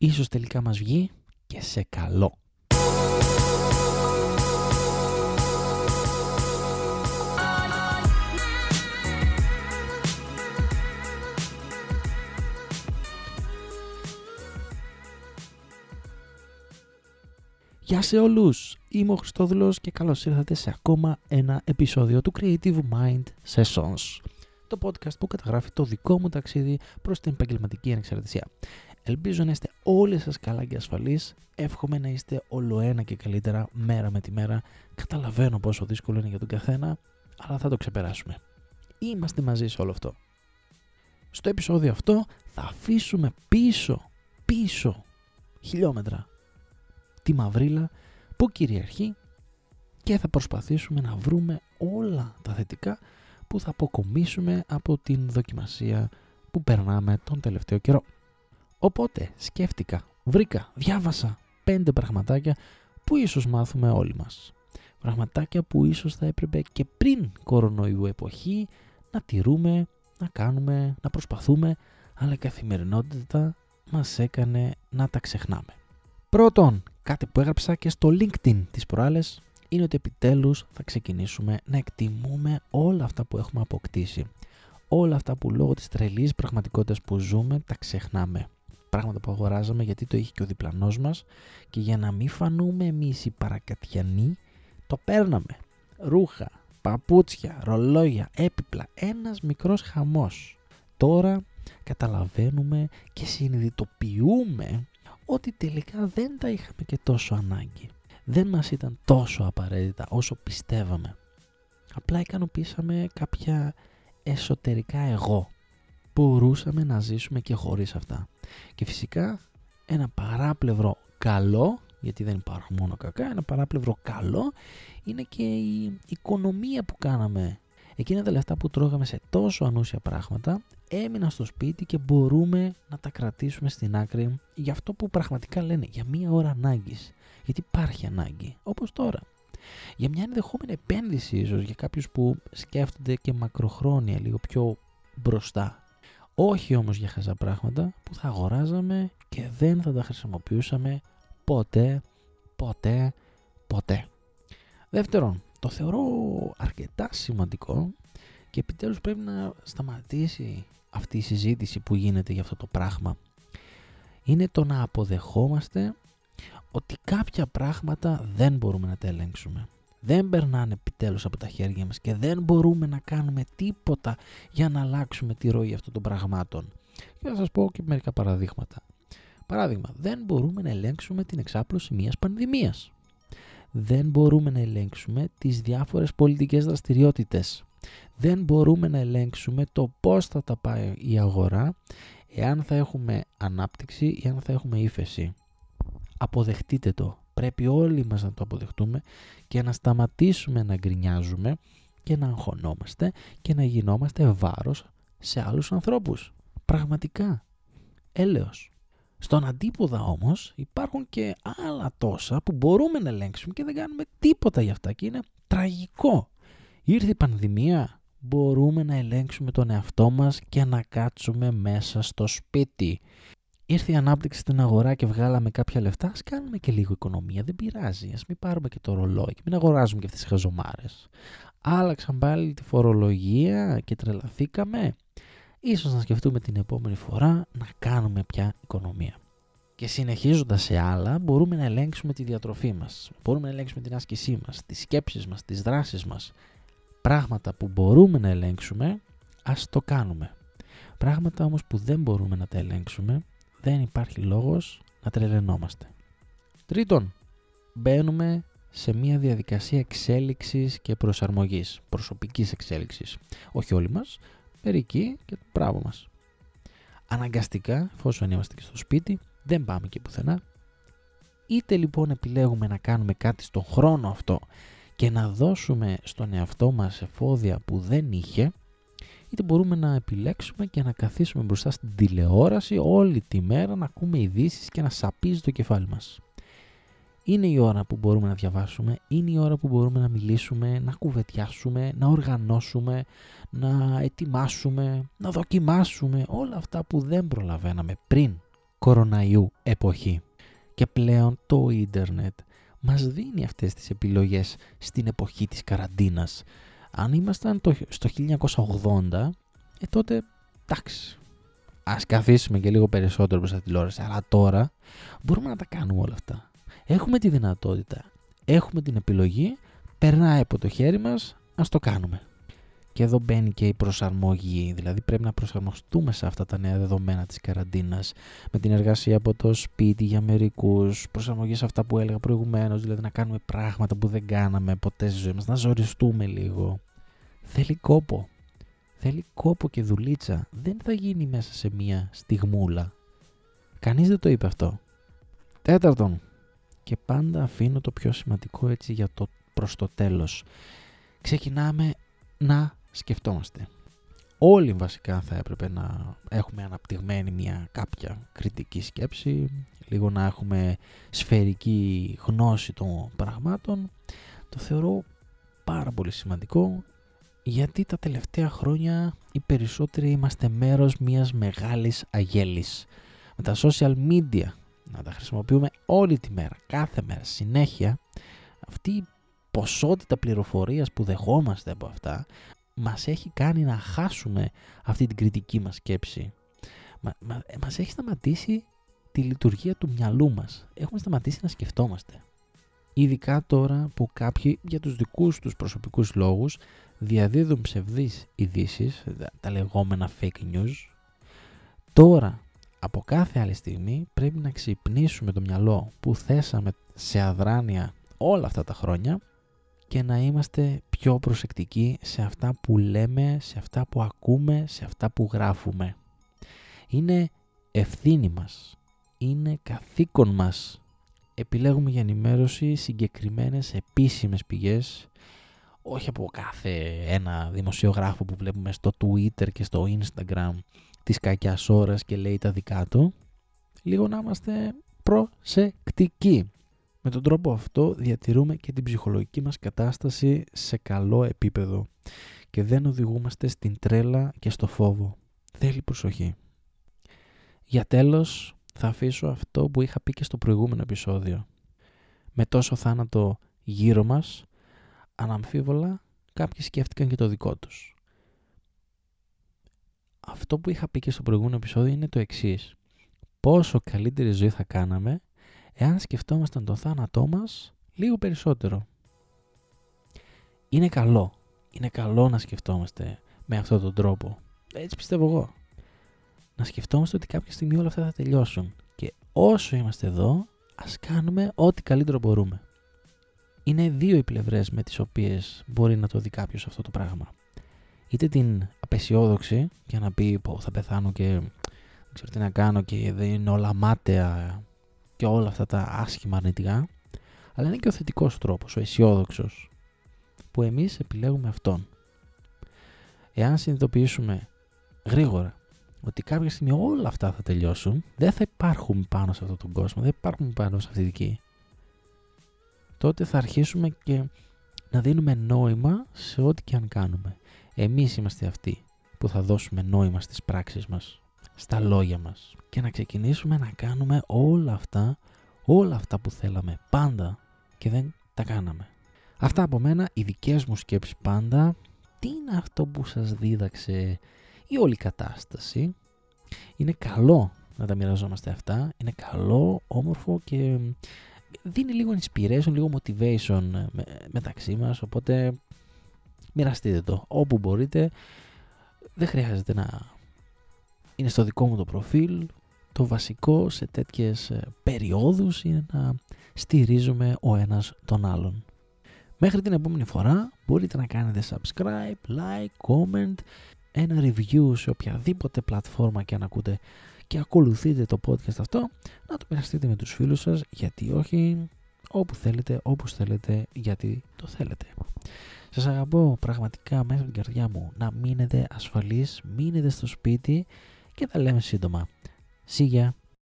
Ίσως τελικά μας βγει και σε καλό. Γεια σε όλους! Είμαι ο Χριστόδουλος και καλώς ήρθατε σε ακόμα ένα επεισόδιο του Creative Mind Sessions. Το podcast που καταγράφει το δικό μου ταξίδι προς την επαγγελματική ανεξαρτησία. Ελπίζω να είστε όλοι σας καλά και ασφαλείς. Εύχομαι να είστε όλο ένα και καλύτερα μέρα με τη μέρα. Καταλαβαίνω πόσο δύσκολο είναι για τον καθένα, αλλά θα το ξεπεράσουμε. Είμαστε μαζί σε όλο αυτό. Στο επεισόδιο αυτό θα αφήσουμε πίσω, πίσω, χιλιόμετρα τη μαυρίλα που κυριαρχεί και θα προσπαθήσουμε να βρούμε όλα τα θετικά που θα αποκομίσουμε από την δοκιμασία που περνάμε τον τελευταίο καιρό. Οπότε σκέφτηκα, βρήκα, διάβασα πέντε πραγματάκια που ίσως μάθουμε όλοι μας. Πραγματάκια που ίσως θα έπρεπε και πριν κορονοϊού εποχή να τηρούμε, να κάνουμε, να προσπαθούμε, αλλά η καθημερινότητα μας έκανε να τα ξεχνάμε. Πρώτον, κάτι που έγραψα και στο LinkedIn τις προάλλες είναι ότι επιτέλους θα ξεκινήσουμε να εκτιμούμε όλα αυτά που έχουμε αποκτήσει. Όλα αυτά που λόγω της τρελής πραγματικότητας που ζούμε τα ξεχνάμε. Πράγματα που αγοράζαμε γιατί το είχε και ο διπλανός μας και για να μην φανούμε εμείς οι παρακατιανοί το παίρναμε. Ρούχα, παπούτσια, ρολόγια, έπιπλα, ένας μικρός χαμός. Τώρα καταλαβαίνουμε και συνειδητοποιούμε ότι τελικά δεν τα είχαμε και τόσο ανάγκη. Δεν μας ήταν τόσο απαραίτητα όσο πιστεύαμε. Απλά ικανοποιήσαμε κάποια εσωτερικά εγώ. Μπορούσαμε να ζήσουμε και χωρίς αυτά. Και φυσικά ένα παράπλευρο καλό, γιατί δεν υπάρχουν μόνο κακά, ένα παράπλευρο καλό είναι και η οικονομία που κάναμε. Εκείνα τα λεφτά που τρώγαμε σε τόσο ανούσια πράγματα έμειναν στο σπίτι και μπορούμε να τα κρατήσουμε στην άκρη για αυτό που πραγματικά λένε, για μία ώρα ανάγκης. Γιατί υπάρχει ανάγκη, όπως τώρα. Για μια ενδεχόμενη επένδυση ίσως για κάποιους που σκέφτονται και μακροχρόνια, λίγο πιο μπροστά. Όχι όμως για χαζά πράγματα που θα αγοράζαμε και δεν θα τα χρησιμοποιούσαμε ποτέ, ποτέ, ποτέ. Δεύτερον, το θεωρώ αρκετά σημαντικό και επιτέλους πρέπει να σταματήσει αυτή η συζήτηση που γίνεται για αυτό το πράγμα. Είναι το να αποδεχόμαστε ότι κάποια πράγματα δεν μπορούμε να τα ελέγξουμε. Δεν περνάνε επιτέλους από τα χέρια μας και δεν μπορούμε να κάνουμε τίποτα για να αλλάξουμε τη ροή αυτών των πραγμάτων. Και θα σας πω και μερικά παραδείγματα. Παράδειγμα, δεν μπορούμε να ελέγξουμε την εξάπλωση μιας πανδημίας. Δεν μπορούμε να ελέγξουμε τις διάφορες πολιτικές δραστηριότητες δεν μπορούμε να ελέγξουμε το πώς θα τα πάει η αγορά, εάν θα έχουμε ανάπτυξη ή αν θα έχουμε ύφεση. Αποδεχτείτε το. Πρέπει όλοι μας να το αποδεχτούμε και να σταματήσουμε να γκρινιάζουμε και να αγχωνόμαστε και να γινόμαστε βάρος σε άλλους ανθρώπους. Πραγματικά. Έλεος. Στον αντίποδα όμως υπάρχουν και άλλα τόσα που μπορούμε να ελέγξουμε και δεν κάνουμε τίποτα για αυτά και είναι τραγικό. Ήρθε η πανδημία, μπορούμε να ελέγξουμε τον εαυτό μας και να κάτσουμε μέσα στο σπίτι. Ήρθε η ανάπτυξη στην αγορά και βγάλαμε κάποια λεφτά, ας κάνουμε και λίγο οικονομία, δεν πειράζει, ας μην πάρουμε και το ρολόι και μην αγοράζουμε και αυτές τις χαζομάρες. Άλλαξαν πάλι τη φορολογία και τρελαθήκαμε. Ίσως να σκεφτούμε την επόμενη φορά να κάνουμε πια οικονομία. Και συνεχίζοντας σε άλλα, μπορούμε να ελέγξουμε τη διατροφή μας. Μπορούμε να ελέγξουμε την άσκησή μας, τις σκέψεις μας, τις δράσεις μας πράγματα που μπορούμε να ελέγξουμε, ας το κάνουμε. Πράγματα όμως που δεν μπορούμε να τα ελέγξουμε, δεν υπάρχει λόγος να τρελαινόμαστε. Τρίτον, μπαίνουμε σε μια διαδικασία εξέλιξης και προσαρμογής, προσωπικής εξέλιξης. Όχι όλοι μας, μερικοί και το πράγμα μας. Αναγκαστικά, εφόσον είμαστε και στο σπίτι, δεν πάμε και πουθενά. Είτε λοιπόν επιλέγουμε να κάνουμε κάτι στον χρόνο αυτό και να δώσουμε στον εαυτό μας εφόδια που δεν είχε, είτε μπορούμε να επιλέξουμε και να καθίσουμε μπροστά στην τηλεόραση όλη τη μέρα να ακούμε ειδήσεις και να σαπίζει το κεφάλι μας. Είναι η ώρα που μπορούμε να διαβάσουμε, είναι η ώρα που μπορούμε να μιλήσουμε, να κουβετιάσουμε, να οργανώσουμε, να ετοιμάσουμε, να δοκιμάσουμε όλα αυτά που δεν προλαβαίναμε πριν κοροναϊού εποχή. Και πλέον το ίντερνετ μας δίνει αυτές τις επιλογές στην εποχή της καραντίνας. Αν ήμασταν το, στο 1980, ε, τότε εντάξει, ας καθίσουμε και λίγο περισσότερο προς τη τηλεόραση, αλλά τώρα μπορούμε να τα κάνουμε όλα αυτά. Έχουμε τη δυνατότητα, έχουμε την επιλογή, περνάει από το χέρι μας, ας το κάνουμε. Και εδώ μπαίνει και η προσαρμογή, δηλαδή πρέπει να προσαρμοστούμε σε αυτά τα νέα δεδομένα της καραντίνας, με την εργασία από το σπίτι για μερικούς, προσαρμογή σε αυτά που έλεγα προηγουμένως, δηλαδή να κάνουμε πράγματα που δεν κάναμε ποτέ στη ζωή μας, να ζοριστούμε λίγο. Θέλει κόπο, θέλει κόπο και δουλίτσα, δεν θα γίνει μέσα σε μία στιγμούλα. Κανείς δεν το είπε αυτό. Τέταρτον, και πάντα αφήνω το πιο σημαντικό έτσι για το προς το τέλος. Ξεκινάμε να σκεφτόμαστε. Όλοι βασικά θα έπρεπε να έχουμε αναπτυγμένη μια κάποια κριτική σκέψη, λίγο να έχουμε σφαιρική γνώση των πραγμάτων. Το θεωρώ πάρα πολύ σημαντικό γιατί τα τελευταία χρόνια οι περισσότεροι είμαστε μέρος μιας μεγάλης αγέλης. Με τα social media να τα χρησιμοποιούμε όλη τη μέρα, κάθε μέρα, συνέχεια, αυτή η ποσότητα πληροφορίας που δεχόμαστε από αυτά μας έχει κάνει να χάσουμε αυτή την κριτική μας σκέψη. Μα, μα, μας έχει σταματήσει τη λειτουργία του μυαλού μας. Έχουμε σταματήσει να σκεφτόμαστε. Ειδικά τώρα που κάποιοι για τους δικούς τους προσωπικούς λόγους διαδίδουν ψευδείς ειδήσεις, τα λεγόμενα fake news. Τώρα, από κάθε άλλη στιγμή, πρέπει να ξυπνήσουμε το μυαλό που θέσαμε σε αδράνεια όλα αυτά τα χρόνια και να είμαστε πιο προσεκτικοί σε αυτά που λέμε, σε αυτά που ακούμε, σε αυτά που γράφουμε. Είναι ευθύνη μας, είναι καθήκον μας. Επιλέγουμε για ενημέρωση συγκεκριμένες επίσημες πηγές, όχι από κάθε ένα δημοσιογράφο που βλέπουμε στο Twitter και στο Instagram της κακιάς ώρας και λέει τα δικά του. Λίγο να είμαστε προσεκτικοί. Με τον τρόπο αυτό διατηρούμε και την ψυχολογική μας κατάσταση σε καλό επίπεδο και δεν οδηγούμαστε στην τρέλα και στο φόβο. Θέλει προσοχή. Για τέλος θα αφήσω αυτό που είχα πει και στο προηγούμενο επεισόδιο. Με τόσο θάνατο γύρω μας, αναμφίβολα κάποιοι σκέφτηκαν και το δικό τους. Αυτό που είχα πει και στο προηγούμενο επεισόδιο είναι το εξής. Πόσο καλύτερη ζωή θα κάναμε εάν σκεφτόμασταν το θάνατό μας λίγο περισσότερο. Είναι καλό. Είναι καλό να σκεφτόμαστε με αυτόν τον τρόπο. Έτσι πιστεύω εγώ. Να σκεφτόμαστε ότι κάποια στιγμή όλα αυτά θα τελειώσουν. Και όσο είμαστε εδώ, ας κάνουμε ό,τι καλύτερο μπορούμε. Είναι δύο οι πλευρές με τις οποίες μπορεί να το δει κάποιος αυτό το πράγμα. Είτε την απεσιόδοξη για να πει πω θα πεθάνω και δεν ξέρω τι να κάνω και δεν είναι όλα μάταια και όλα αυτά τα άσχημα αρνητικά, αλλά είναι και ο θετικός τρόπος, ο αισιόδοξος, που εμείς επιλέγουμε αυτόν. Εάν συνειδητοποιήσουμε γρήγορα ότι κάποια στιγμή όλα αυτά θα τελειώσουν, δεν θα υπάρχουν πάνω σε αυτόν τον κόσμο, δεν υπάρχουν πάνω σε αυτή τη δική, τότε θα αρχίσουμε και να δίνουμε νόημα σε ό,τι και αν κάνουμε. Εμείς είμαστε αυτοί που θα δώσουμε νόημα στις πράξεις μας στα λόγια μας και να ξεκινήσουμε να κάνουμε όλα αυτά, όλα αυτά που θέλαμε πάντα και δεν τα κάναμε. Αυτά από μένα, οι δικές μου σκέψεις πάντα, τι είναι αυτό που σας δίδαξε η όλη κατάσταση; Είναι καλό να τα μοιραζόμαστε αυτά, είναι καλό, όμορφο και δίνει λίγο inspiration, λίγο motivation μεταξύ μας, οπότε μοιραστείτε το όπου μπορείτε. Δεν χρειάζεται να είναι στο δικό μου το προφίλ. Το βασικό σε τέτοιες ε, περιόδους είναι να στηρίζουμε ο ένας τον άλλον. Μέχρι την επόμενη φορά μπορείτε να κάνετε subscribe, like, comment, ένα review σε οποιαδήποτε πλατφόρμα και αν ακούτε και ακολουθείτε το podcast αυτό, να το μοιραστείτε με τους φίλους σας, γιατί όχι, όπου θέλετε, όπως θέλετε, γιατί το θέλετε. Σας αγαπώ πραγματικά μέσα από την καρδιά μου να μείνετε ασφαλείς, μείνετε στο σπίτι και τα λέμε σύντομα. Σίγια!